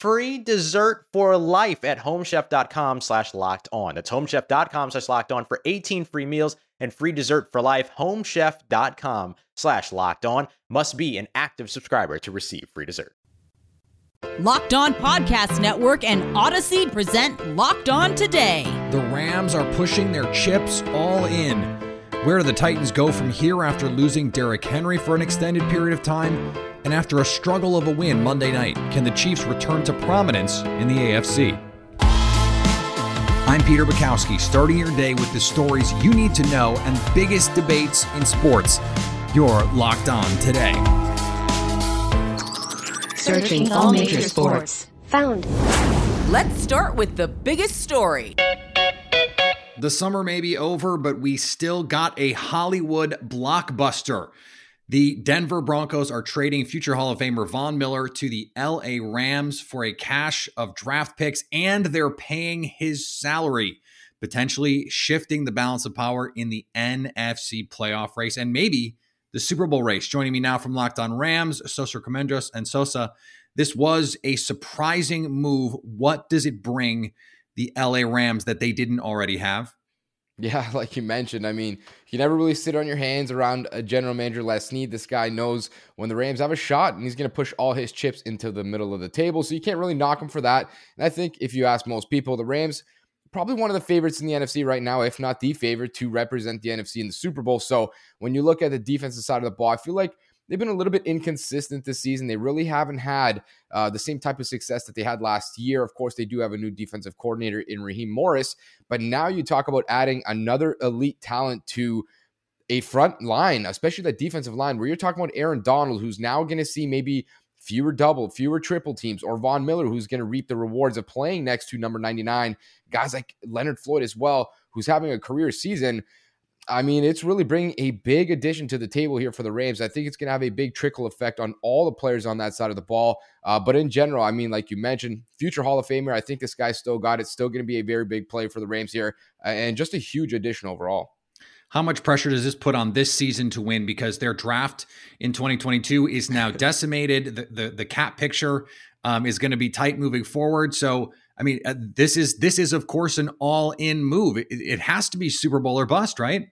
free dessert for life at homechef.com slash locked on. That's homechef.com slash locked on for 18 free meals and free dessert for life. Homechef.com slash locked on must be an active subscriber to receive free dessert. Locked On Podcast Network and Odyssey present Locked On Today. The Rams are pushing their chips all in. Where do the Titans go from here after losing Derrick Henry for an extended period of time? And after a struggle of a win Monday night, can the Chiefs return to prominence in the AFC? I'm Peter Bukowski, starting your day with the stories you need to know and biggest debates in sports. You're locked on today. Searching all major sports. Found. Let's start with the biggest story. The summer may be over, but we still got a Hollywood blockbuster. The Denver Broncos are trading future Hall of Famer Von Miller to the LA Rams for a cache of draft picks, and they're paying his salary, potentially shifting the balance of power in the NFC playoff race and maybe the Super Bowl race. Joining me now from Locked On Rams, Sosa Kremenjas and Sosa. This was a surprising move. What does it bring the LA Rams that they didn't already have? Yeah, like you mentioned, I mean, you never really sit on your hands around a general manager Les Snead. This guy knows when the Rams have a shot and he's going to push all his chips into the middle of the table. So you can't really knock him for that. And I think if you ask most people, the Rams probably one of the favorites in the NFC right now, if not the favorite to represent the NFC in the Super Bowl. So when you look at the defensive side of the ball, I feel like they've been a little bit inconsistent this season. They really haven't had uh, the same type of success that they had last year. Of course, they do have a new defensive coordinator in Raheem Morris, but now you talk about adding another elite talent to a front line, especially that defensive line, where you're talking about Aaron Donald, who's now going to see maybe fewer double, fewer triple teams, or Von Miller, who's going to reap the rewards of playing next to number 99. Guys like Leonard Floyd as well, who's having a career season. I mean, it's really bringing a big addition to the table here for the Rams. I think it's going to have a big trickle effect on all the players on that side of the ball. Uh, but in general, I mean, like you mentioned, future Hall of Famer, I think this guy still got it. Still going to be a very big play for the Rams here, uh, and just a huge addition overall. How much pressure does this put on this season to win? Because their draft in 2022 is now decimated. The the, the cap picture um, is going to be tight moving forward. So, I mean, uh, this is this is of course an all in move. It, it has to be Super Bowl or bust, right?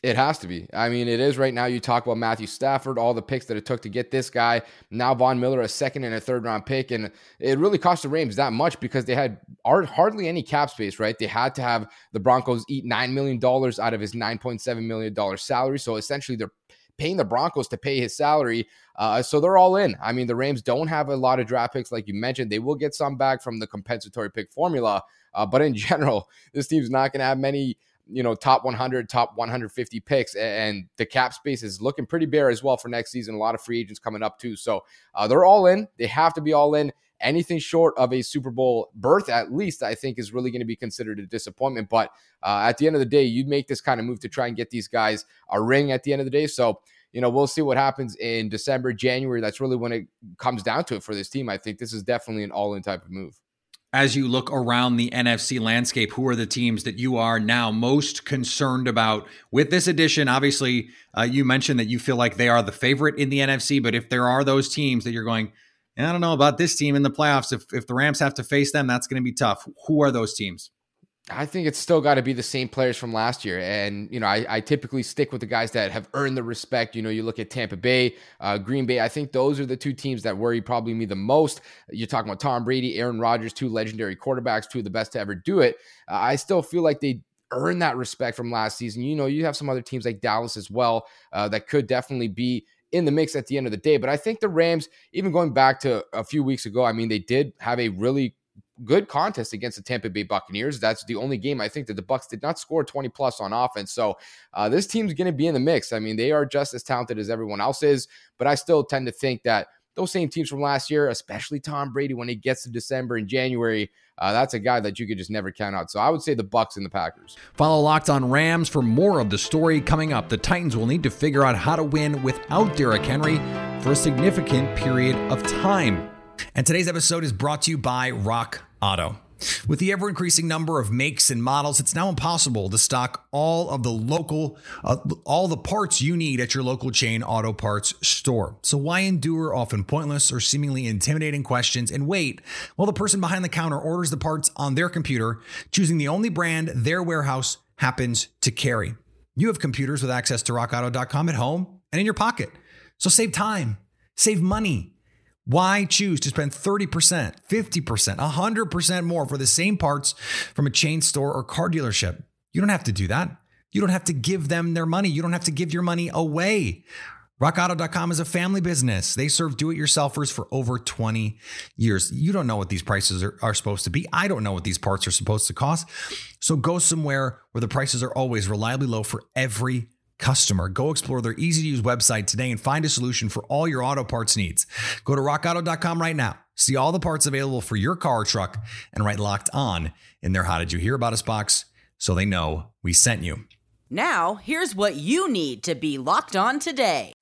It has to be. I mean, it is right now. You talk about Matthew Stafford, all the picks that it took to get this guy. Now Von Miller, a second and a third round pick, and it really cost the Rams that much because they had hardly any cap space. Right? They had to have the Broncos eat nine million dollars out of his nine point seven million dollars salary. So essentially, they're paying the Broncos to pay his salary. Uh, so they're all in. I mean, the Rams don't have a lot of draft picks, like you mentioned. They will get some back from the compensatory pick formula. Uh, but in general, this team's not going to have many you know, top 100, top 150 picks, and the cap space is looking pretty bare as well for next season. A lot of free agents coming up too, so uh, they're all in. They have to be all in. Anything short of a Super Bowl berth, at least, I think, is really going to be considered a disappointment. But uh, at the end of the day, you'd make this kind of move to try and get these guys a ring at the end of the day. So you know, we'll see what happens in December, January. That's really when it comes down to it for this team. I think this is definitely an all in type of move. As you look around the NFC landscape, who are the teams that you are now most concerned about with this addition? Obviously, uh, you mentioned that you feel like they are the favorite in the NFC, but if there are those teams that you're going, I don't know about this team in the playoffs, if, if the Rams have to face them, that's going to be tough. Who are those teams? I think it's still got to be the same players from last year. And, you know, I, I, typically stick with the guys that have earned the respect. You know, you look at Tampa Bay, uh, Green Bay. I think those are the two teams that worry probably me the most. You're talking about Tom Brady, Aaron Rodgers, two legendary quarterbacks, two of the best to ever do it. Uh, I still feel like they earn that respect from last season. You know, you have some other teams like Dallas as well uh, that could definitely be in the mix at the end of the day. But I think the Rams, even going back to a few weeks ago, I mean, they did have a really good contest against the Tampa Bay Buccaneers. That's the only game I think that the Bucks did not score 20 plus on offense. So uh, this team's going to be in the mix. I mean, they are just as talented as everyone else is, but I still tend to think that those same teams from last year, especially Tom Brady, when he gets to December and January, uh, that's a guy that you could just never count out. So I would say the Bucks and the Packers. Follow Locked On Rams for more of the story coming up. The Titans will need to figure out how to win without Derrick Henry for a significant period of time. And today's episode is brought to you by Rock Auto. With the ever increasing number of makes and models, it's now impossible to stock all of the local, uh, all the parts you need at your local chain auto parts store. So why endure often pointless or seemingly intimidating questions and wait while the person behind the counter orders the parts on their computer, choosing the only brand their warehouse happens to carry? You have computers with access to rockauto.com at home and in your pocket. So save time, save money why choose to spend 30%, 50%, 100% more for the same parts from a chain store or car dealership? You don't have to do that. You don't have to give them their money. You don't have to give your money away. RockAuto.com is a family business. They serve do it yourselfers for over 20 years. You don't know what these prices are, are, supposed to be. I don't know what these parts are supposed to cost. So go somewhere where the prices are always reliably low for every customer. Go explore their easy to use website today and find a solution for all your auto parts needs. Go to rockauto.com right now. See all the parts available for your car or truck and write locked on in their How Did You Hear About Us box so they know we sent you. Now, here's what you need to be locked on today.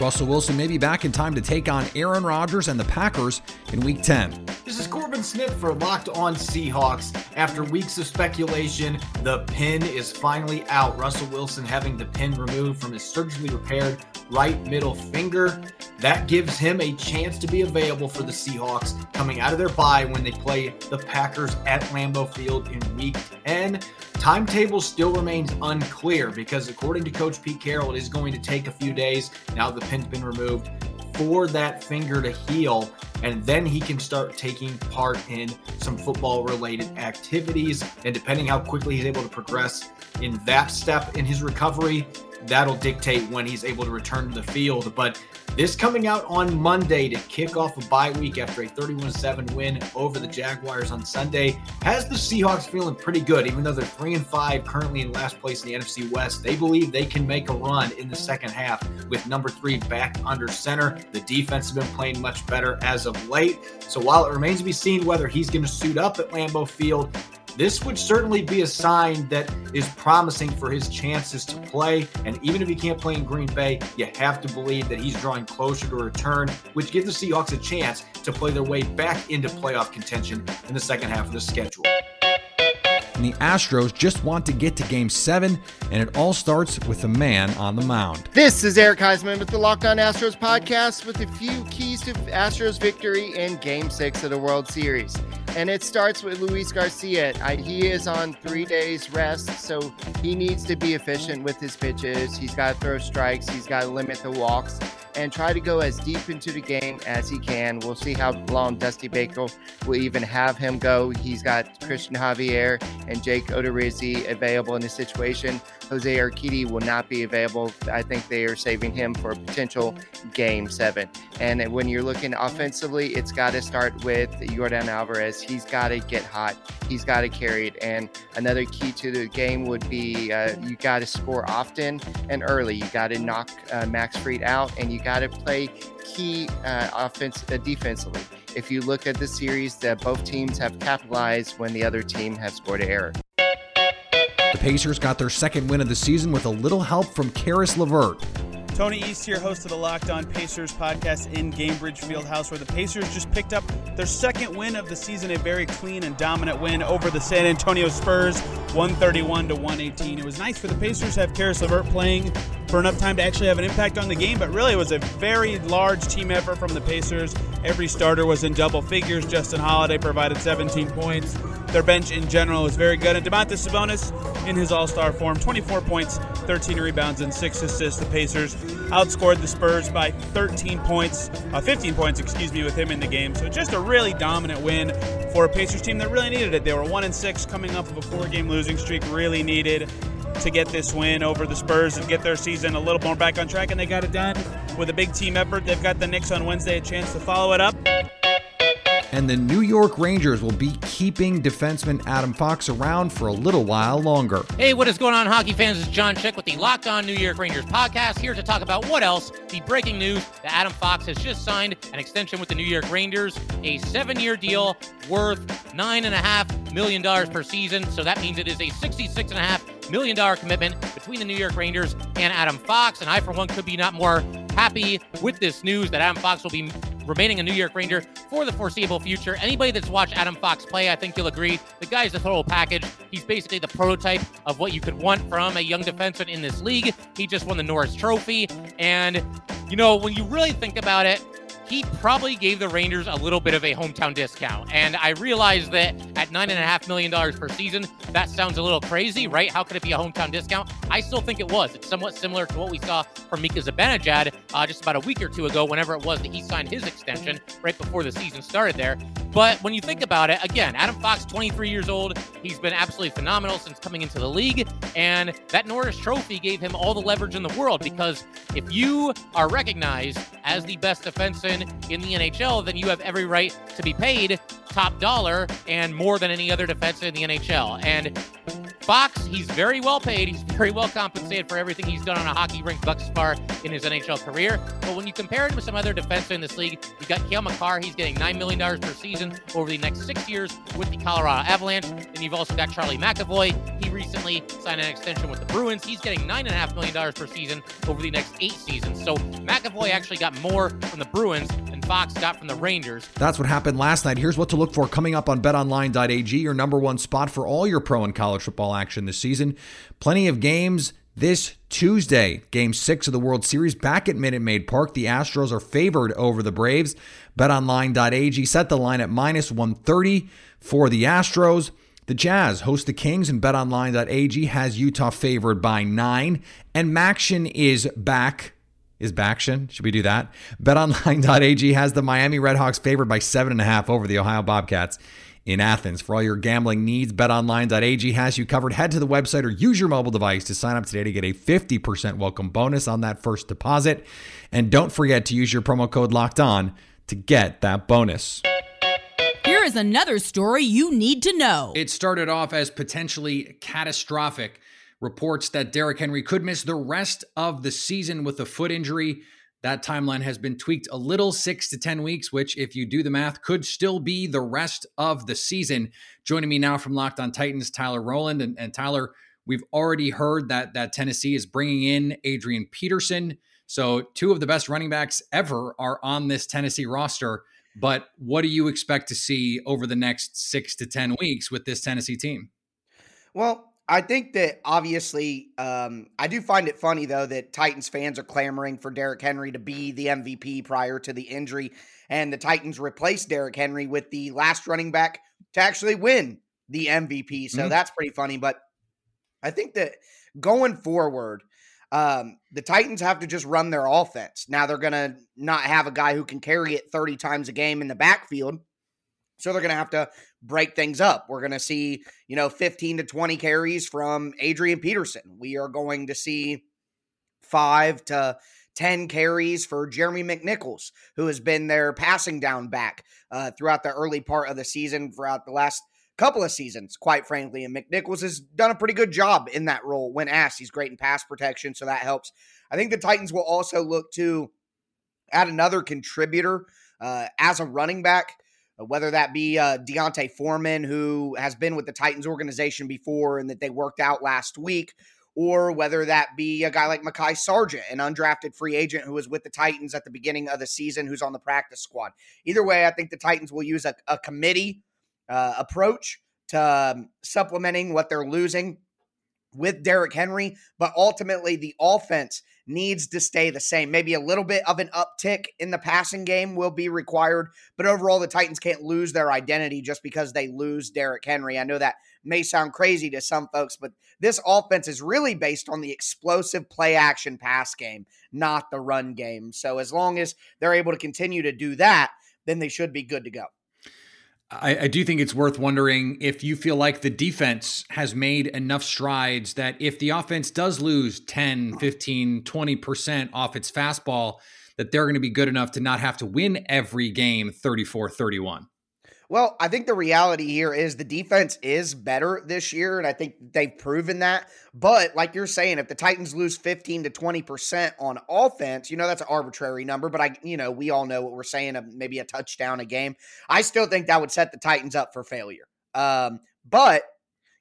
Russell Wilson may be back in time to take on Aaron Rodgers and the Packers in Week 10. This is Corbin Smith for Locked On Seahawks. After weeks of speculation, the pin is finally out. Russell Wilson having the pin removed from his surgically repaired right middle finger. That gives him a chance to be available for the Seahawks coming out of their bye when they play the Packers at Lambeau Field in Week 10. Timetable still remains unclear because, according to Coach Pete Carroll, it is going to take a few days now the pin's been removed for that finger to heal, and then he can start taking part in some football related activities. And depending how quickly he's able to progress in that step in his recovery, that'll dictate when he's able to return to the field. But this coming out on Monday to kick off a bye week after a 31 7 win over the Jaguars on Sunday has the Seahawks feeling pretty good. Even though they're 3 and 5 currently in last place in the NFC West, they believe they can make a run in the second half with number three back under center. The defense has been playing much better as of late. So while it remains to be seen whether he's going to suit up at Lambeau Field, this would certainly be a sign that is promising for his chances to play. And even if he can't play in Green Bay, you have to believe that he's drawing closer to a return, which gives the Seahawks a chance to play their way back into playoff contention in the second half of the schedule and the Astros just want to get to game seven, and it all starts with the man on the mound. This is Eric Heisman with the Locked On Astros podcast with a few keys to Astros victory in game six of the World Series. And it starts with Luis Garcia. I, he is on three days rest, so he needs to be efficient with his pitches. He's got to throw strikes, he's got to limit the walks and try to go as deep into the game as he can. We'll see how long Dusty Baker will even have him go. He's got Cristian Javier and Jake Odorizzi available in the situation. Jose Urquidy will not be available. I think they are saving him for a potential game seven. And when you're looking offensively, it's got to start with Yordan Alvarez. He's got to get hot. He's got to carry it. And another key to the game would be uh, you got to score often and early. You got to knock uh, Max Fried out, and you got to play key uh, offense uh, defensively. If you look at the series, that both teams have capitalized when the other team has scored an error. Pacers got their second win of the season with a little help from Caris LeVert. Tony East here, host of the Locked On Pacers podcast in Gainbridge Fieldhouse, where the Pacers just picked up their second win of the season, a very clean and dominant win over the San Antonio Spurs, 131 to 118. It was nice for the Pacers to have Caris LeVert playing for enough time to actually have an impact on the game, but really it was a very large team effort from the Pacers. Every starter was in double figures. Justin Holiday provided 17 points. Their bench in general is very good. And Domantas Sabonis in his all-star form, 24 points, 13 rebounds, and 6 assists. The Pacers outscored the Spurs by 13 points, uh, 15 points, excuse me, with him in the game. So just a really dominant win for a Pacers team that really needed it. They were 1 and 6 coming up of a four-game losing streak, really needed to get this win over the Spurs and get their season a little more back on track, and they got it done with a big team effort. They've got the Knicks on Wednesday, a chance to follow it up. And the New York Rangers will be keeping defenseman Adam Fox around for a little while longer. Hey, what is going on, hockey fans? It's John Chick with the Locked On New York Rangers podcast, here to talk about what else. The breaking news that Adam Fox has just signed an extension with the New York Rangers, a seven year deal worth $9.5 million per season. So that means it is a $66.5 million commitment between the New York Rangers and Adam Fox. And I, for one, could be not more happy with this news that Adam Fox will be remaining a New York Ranger for the foreseeable future. Anybody that's watched Adam Fox play, I think you'll agree, the guy's a total package. He's basically the prototype of what you could want from a young defenseman in this league. He just won the Norris Trophy. And, you know, when you really think about it, he probably gave the Rangers a little bit of a hometown discount. And I realize that at $9.5 million per season, that sounds a little crazy, right? How could it be a hometown discount? I still think it was. It's somewhat similar to what we saw from Mika Zibanejad uh, just about a week or two ago, whenever it was that he signed his extension right before the season started there. But when you think about it, again, Adam Fox, 23 years old, he's been absolutely phenomenal since coming into the league. And that Norris Trophy gave him all the leverage in the world because if you are recognized as the best defenseman in the NHL, then you have every right to be paid top dollar and more than any other defenseman in the NHL. And Fox, he's very well paid. He's very well compensated for everything he's done on a hockey rink thus far in his NHL career. But when you compare him to some other defensemen in this league, you've got Cale Makar. He's getting $9 million per season over the next six years with the Colorado Avalanche. And you've also got Charlie McAvoy. He recently signed an extension with the Bruins. He's getting $9.5 million per season over the next eight seasons. So McAvoy actually got more from the Bruins Fox got from the Rangers. That's what happened last night. Here's what to look for coming up on betonline.ag, your number one spot for all your pro and college football action this season. Plenty of games this Tuesday. Game six of the World Series back at Minute Maid Park. The Astros are favored over the Braves. BetOnline.ag set the line at minus 130 for the Astros. The Jazz host the Kings, and BetOnline.ag has Utah favored by nine. And Maction is back. Is Baction? Should we do that? BetOnline.ag has the Miami Redhawks favored by seven and a half over the Ohio Bobcats in Athens. For all your gambling needs, betonline.ag has you covered. Head to the website or use your mobile device to sign up today to get a 50% welcome bonus on that first deposit. And don't forget to use your promo code locked on to get that bonus. Here is another story you need to know. It started off as potentially catastrophic. Reports that Derrick Henry could miss the rest of the season with a foot injury. That timeline has been tweaked a little, six to 10 weeks, which, if you do the math, could still be the rest of the season. Joining me now from Locked on Titans, Tyler Rowland. And, and Tyler, we've already heard that, that Tennessee is bringing in Adrian Peterson. So, two of the best running backs ever are on this Tennessee roster. But what do you expect to see over the next six to 10 weeks with this Tennessee team? Well, I think that obviously, um, I do find it funny though that Titans fans are clamoring for Derrick Henry to be the MVP prior to the injury, and the Titans replaced Derrick Henry with the last running back to actually win the MVP. So mm-hmm. that's pretty funny. But I think that going forward, um, the Titans have to just run their offense. Now they're going to not have a guy who can carry it 30 times a game in the backfield. So they're going to have to break things up. We're going to see, you know, 15 to 20 carries from Adrian Peterson. We are going to see five to 10 carries for Jeremy McNichols, who has been their passing down back uh, throughout the early part of the season, throughout the last couple of seasons, quite frankly. And McNichols has done a pretty good job in that role when asked. He's great in pass protection, so that helps. I think the Titans will also look to add another contributor uh, as a running back. Uh, whether that be uh, D'Onta Foreman, who has been with the Titans organization before and that they worked out last week, or whether that be a guy like Mekhi Sargent, an undrafted free agent who was with the Titans at the beginning of the season, who's on the practice squad. Either way, I think the Titans will use a, a committee uh, approach to um, supplementing what they're losing with Derrick Henry, but ultimately the offense needs to stay the same. Maybe a little bit of an uptick in the passing game will be required, but overall, the Titans can't lose their identity just because they lose Derrick Henry. I know that may sound crazy to some folks, but this offense is really based on the explosive play action pass game, not the run game. So as long as they're able to continue to do that, then they should be good to go. I, I, do think it's worth wondering if you feel like the defense has made enough strides that if the offense does lose 10, 15, 20% off its fastball, that they're going to be good enough to not have to win every game 34 31. Well, I think the reality here is the defense is better this year, and I think they've proven that. But like you're saying, if the Titans lose 15 to 20% on offense, you know, that's an arbitrary number, but I, you know, we all know what we're saying, of maybe a touchdown a game. I still think that would set the Titans up for failure. Um, but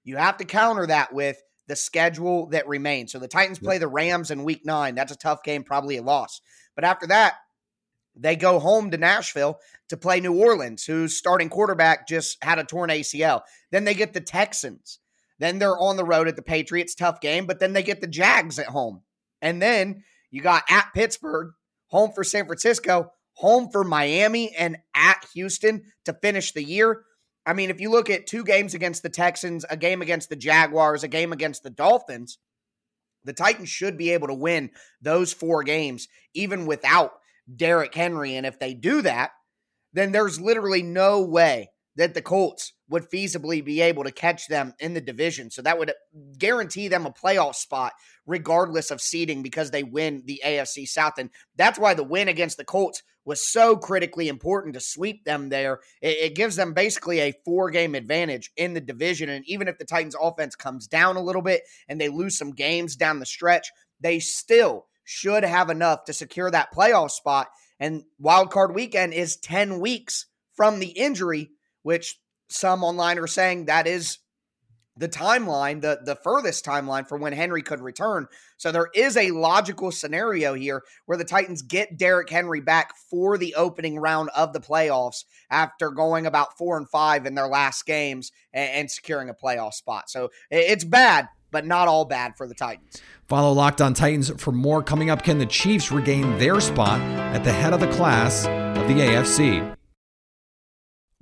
you have to counter that with the schedule that remains. So the Titans play the Rams in week nine. That's a tough game, probably a loss. But after that, they go home to Nashville to play New Orleans, whose starting quarterback just had a torn ACL. Then they get the Texans. Then they're on the road at the Patriots, tough game, but then they get the Jags at home. And then you got at Pittsburgh, home for San Francisco, home for Miami, and at Houston to finish the year. I mean, if you look at two games against the Texans, a game against the Jaguars, a game against the Dolphins, the Titans should be able to win those four games, even without Derrick Henry. And if they do that, then there's literally no way that the Colts would feasibly be able to catch them in the division. So that would guarantee them a playoff spot, regardless of seeding, because they win the AFC South. And that's why the win against the Colts was so critically important to sweep them there. It, it gives them basically a four game advantage in the division. And even if the Titans offense comes down a little bit and they lose some games down the stretch, they still should have enough to secure that playoff spot. And wild card weekend is 10 weeks from the injury, which some online are saying that is the timeline, the, the furthest timeline for when Henry could return. So there is a logical scenario here where the Titans get Derrick Henry back for the opening round of the playoffs after going about four and five in their last games and, and securing a playoff spot. So it's bad, but not all bad for the Titans. Follow Locked On Titans for more coming up. Can the Chiefs regain their spot at the head of the class of the AFC?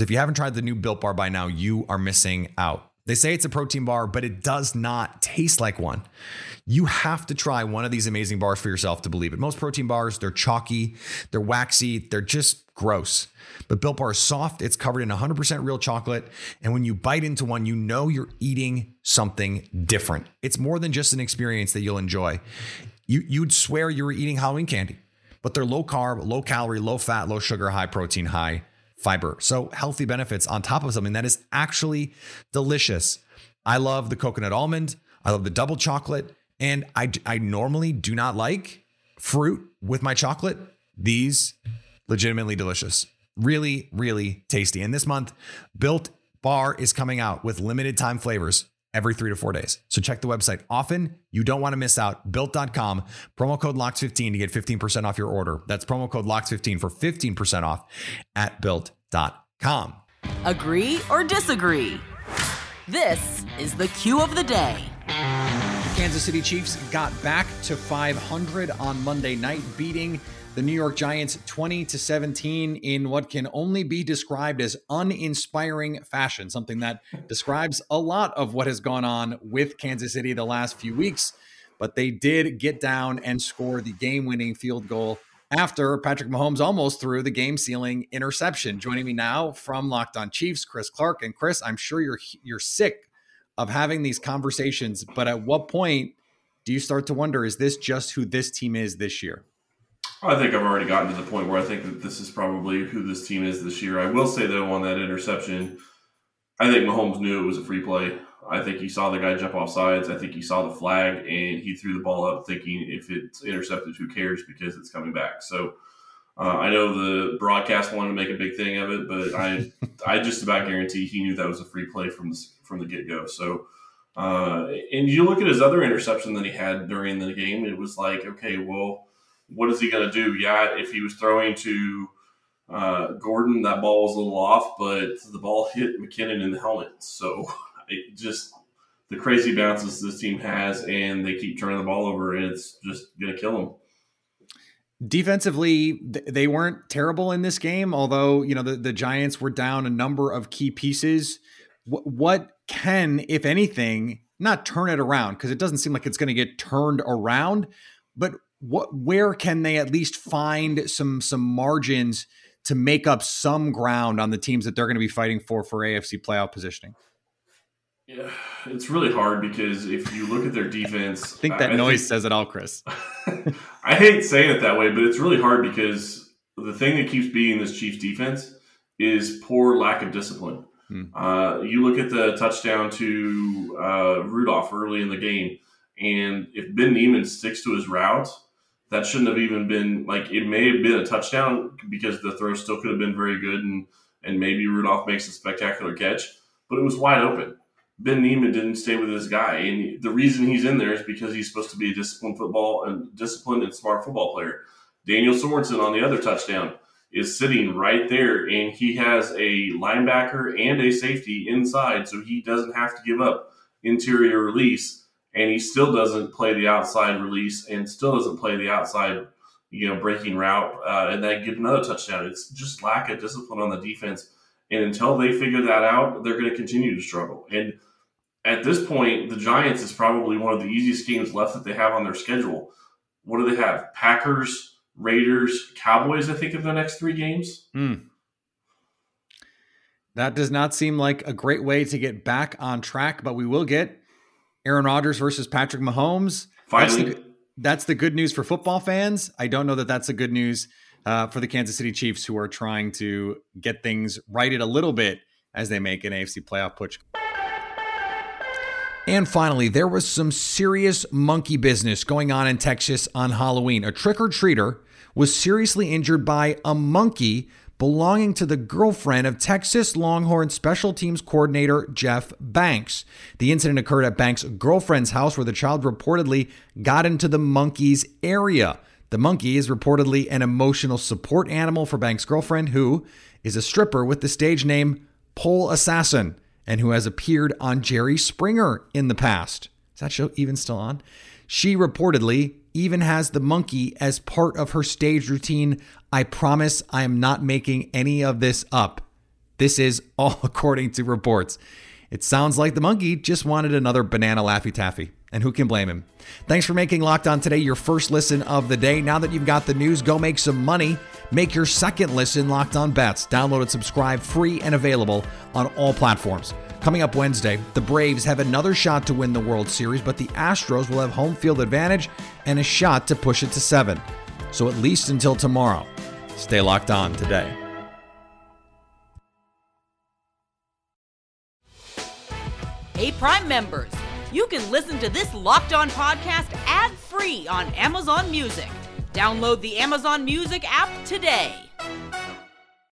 If you haven't tried the new Built Bar by now, you are missing out. They say it's a protein bar, but it does not taste like one. You have to try one of these amazing bars for yourself to believe it. Most protein bars, they're chalky, they're waxy, they're just gross. But Built Bar is soft, it's covered in 100% real chocolate, and when you bite into one, you know you're eating something different. It's more than just an experience that you'll enjoy. You, you'd swear you were eating Halloween candy, but they're low carb, low calorie, low fat, low sugar, high protein, high fiber. So healthy benefits on top of something that is actually delicious. I love the coconut almond. I love the double chocolate. And I, I normally do not like fruit with my chocolate. These legitimately delicious. Really, really tasty. And this month, Built Bar is coming out with limited time flavors every three to four days. So check the website often. You don't want to miss out. Built.com, promo code LOCKS15 to get 15% off your order. That's promo code LOCKS15 for 15% off at built.com. Agree or disagree? This is the cue of the day. The Kansas City Chiefs got back to 500 on Monday night, beating the New York Giants 20 to 17 in what can only be described as uninspiring fashion, something that describes a lot of what has gone on with Kansas City the last few weeks. But they did get down and score the game winning field goal after Patrick Mahomes almost threw the game sealing interception. Joining me now from Locked On Chiefs, Chris Clark. And Chris, I'm sure you're you're sick of having these conversations, but at what point do you start to wonder is this just who this team is this year? I think I've already gotten to the point where I think that this is probably who this team is this year. I will say though on that interception, I think Mahomes knew it was a free play. I think he saw the guy jump off sides. I think he saw the flag and he threw the ball up thinking if it's intercepted, who cares because it's coming back. So uh, I know the broadcast wanted to make a big thing of it, but I I just about guarantee he knew that was a free play from the, from the get go. So uh, and you look at his other interception that he had during the game, it was like, okay, well, what is he going to do? Yeah, if he was throwing to uh, Gordon, that ball was a little off, but the ball hit McKinnon in the helmet. So it just the crazy bounces this team has, and they keep turning the ball over, and it's just going to kill them. Defensively, they weren't terrible in this game, although you know the, the Giants were down a number of key pieces. what can, if anything, not turn it around because it doesn't seem like it's going to get turned around, but what where can they at least find some some margins to make up some ground on the teams that they're going to be fighting for for AFC playoff positioning? Yeah, it's really hard because if you look at their defense, I think that I noise think, says it all, Chris. I hate saying it that way, but it's really hard because the thing that keeps beating this Chiefs defense is poor lack of discipline. Hmm. Uh, you look at the touchdown to uh, Rudolph early in the game, and if Ben Niemann sticks to his route, that shouldn't have even been like it may have been a touchdown because the throw still could have been very good and and maybe Rudolph makes a spectacular catch, but it was wide open. Ben Niemann didn't stay with his guy, and the reason he's in there is because he's supposed to be a disciplined football and disciplined and smart football player. Daniel Sorensen on the other touchdown is sitting right there, and he has a linebacker and a safety inside, so he doesn't have to give up interior release, and he still doesn't play the outside release, and still doesn't play the outside, you know, breaking route, uh, and then get another touchdown. It's just lack of discipline on the defense, and until they figure that out, they're going to continue to struggle. And at this point, the Giants is probably one of the easiest games left that they have on their schedule. What do they have? Packers, Raiders, Cowboys, I think, of the next three games. Mm. That does not seem like a great way to get back on track, but we will get Aaron Rodgers versus Patrick Mahomes. Finally. That's the, that's the good news for football fans. I don't know that that's the good news uh, for the Kansas City Chiefs, who are trying to get things righted a little bit as they make an AFC playoff push. And finally, there was some serious monkey business going on in Texas on Halloween. A trick or treater was seriously injured by a monkey belonging to the girlfriend of Texas Longhorn special teams coordinator Jeff Banks. The incident occurred at Banks' girlfriend's house where the child reportedly got into the monkey's area. The monkey is reportedly an emotional support animal for Banks' girlfriend, who is a stripper with the stage name Pole Assassin and who has appeared on Jerry Springer in the past. Is that show even still on? She reportedly even has the monkey as part of her stage routine. I promise I am not making any of this up. This is all according to reports. It sounds like the monkey just wanted another banana Laffy Taffy. And who can blame him? Thanks for making Locked On Today your first listen of the day. Now that you've got the news, go make some money. Make your second listen Locked On Bets. Download and subscribe free and available on all platforms. Coming up Wednesday, the Braves have another shot to win the World Series, but the Astros will have home field advantage and a shot to push it to seven. So at least until tomorrow, stay locked on today. Hey, Prime members, you can listen to this locked on podcast ad free on Amazon Music. Download the Amazon Music app today.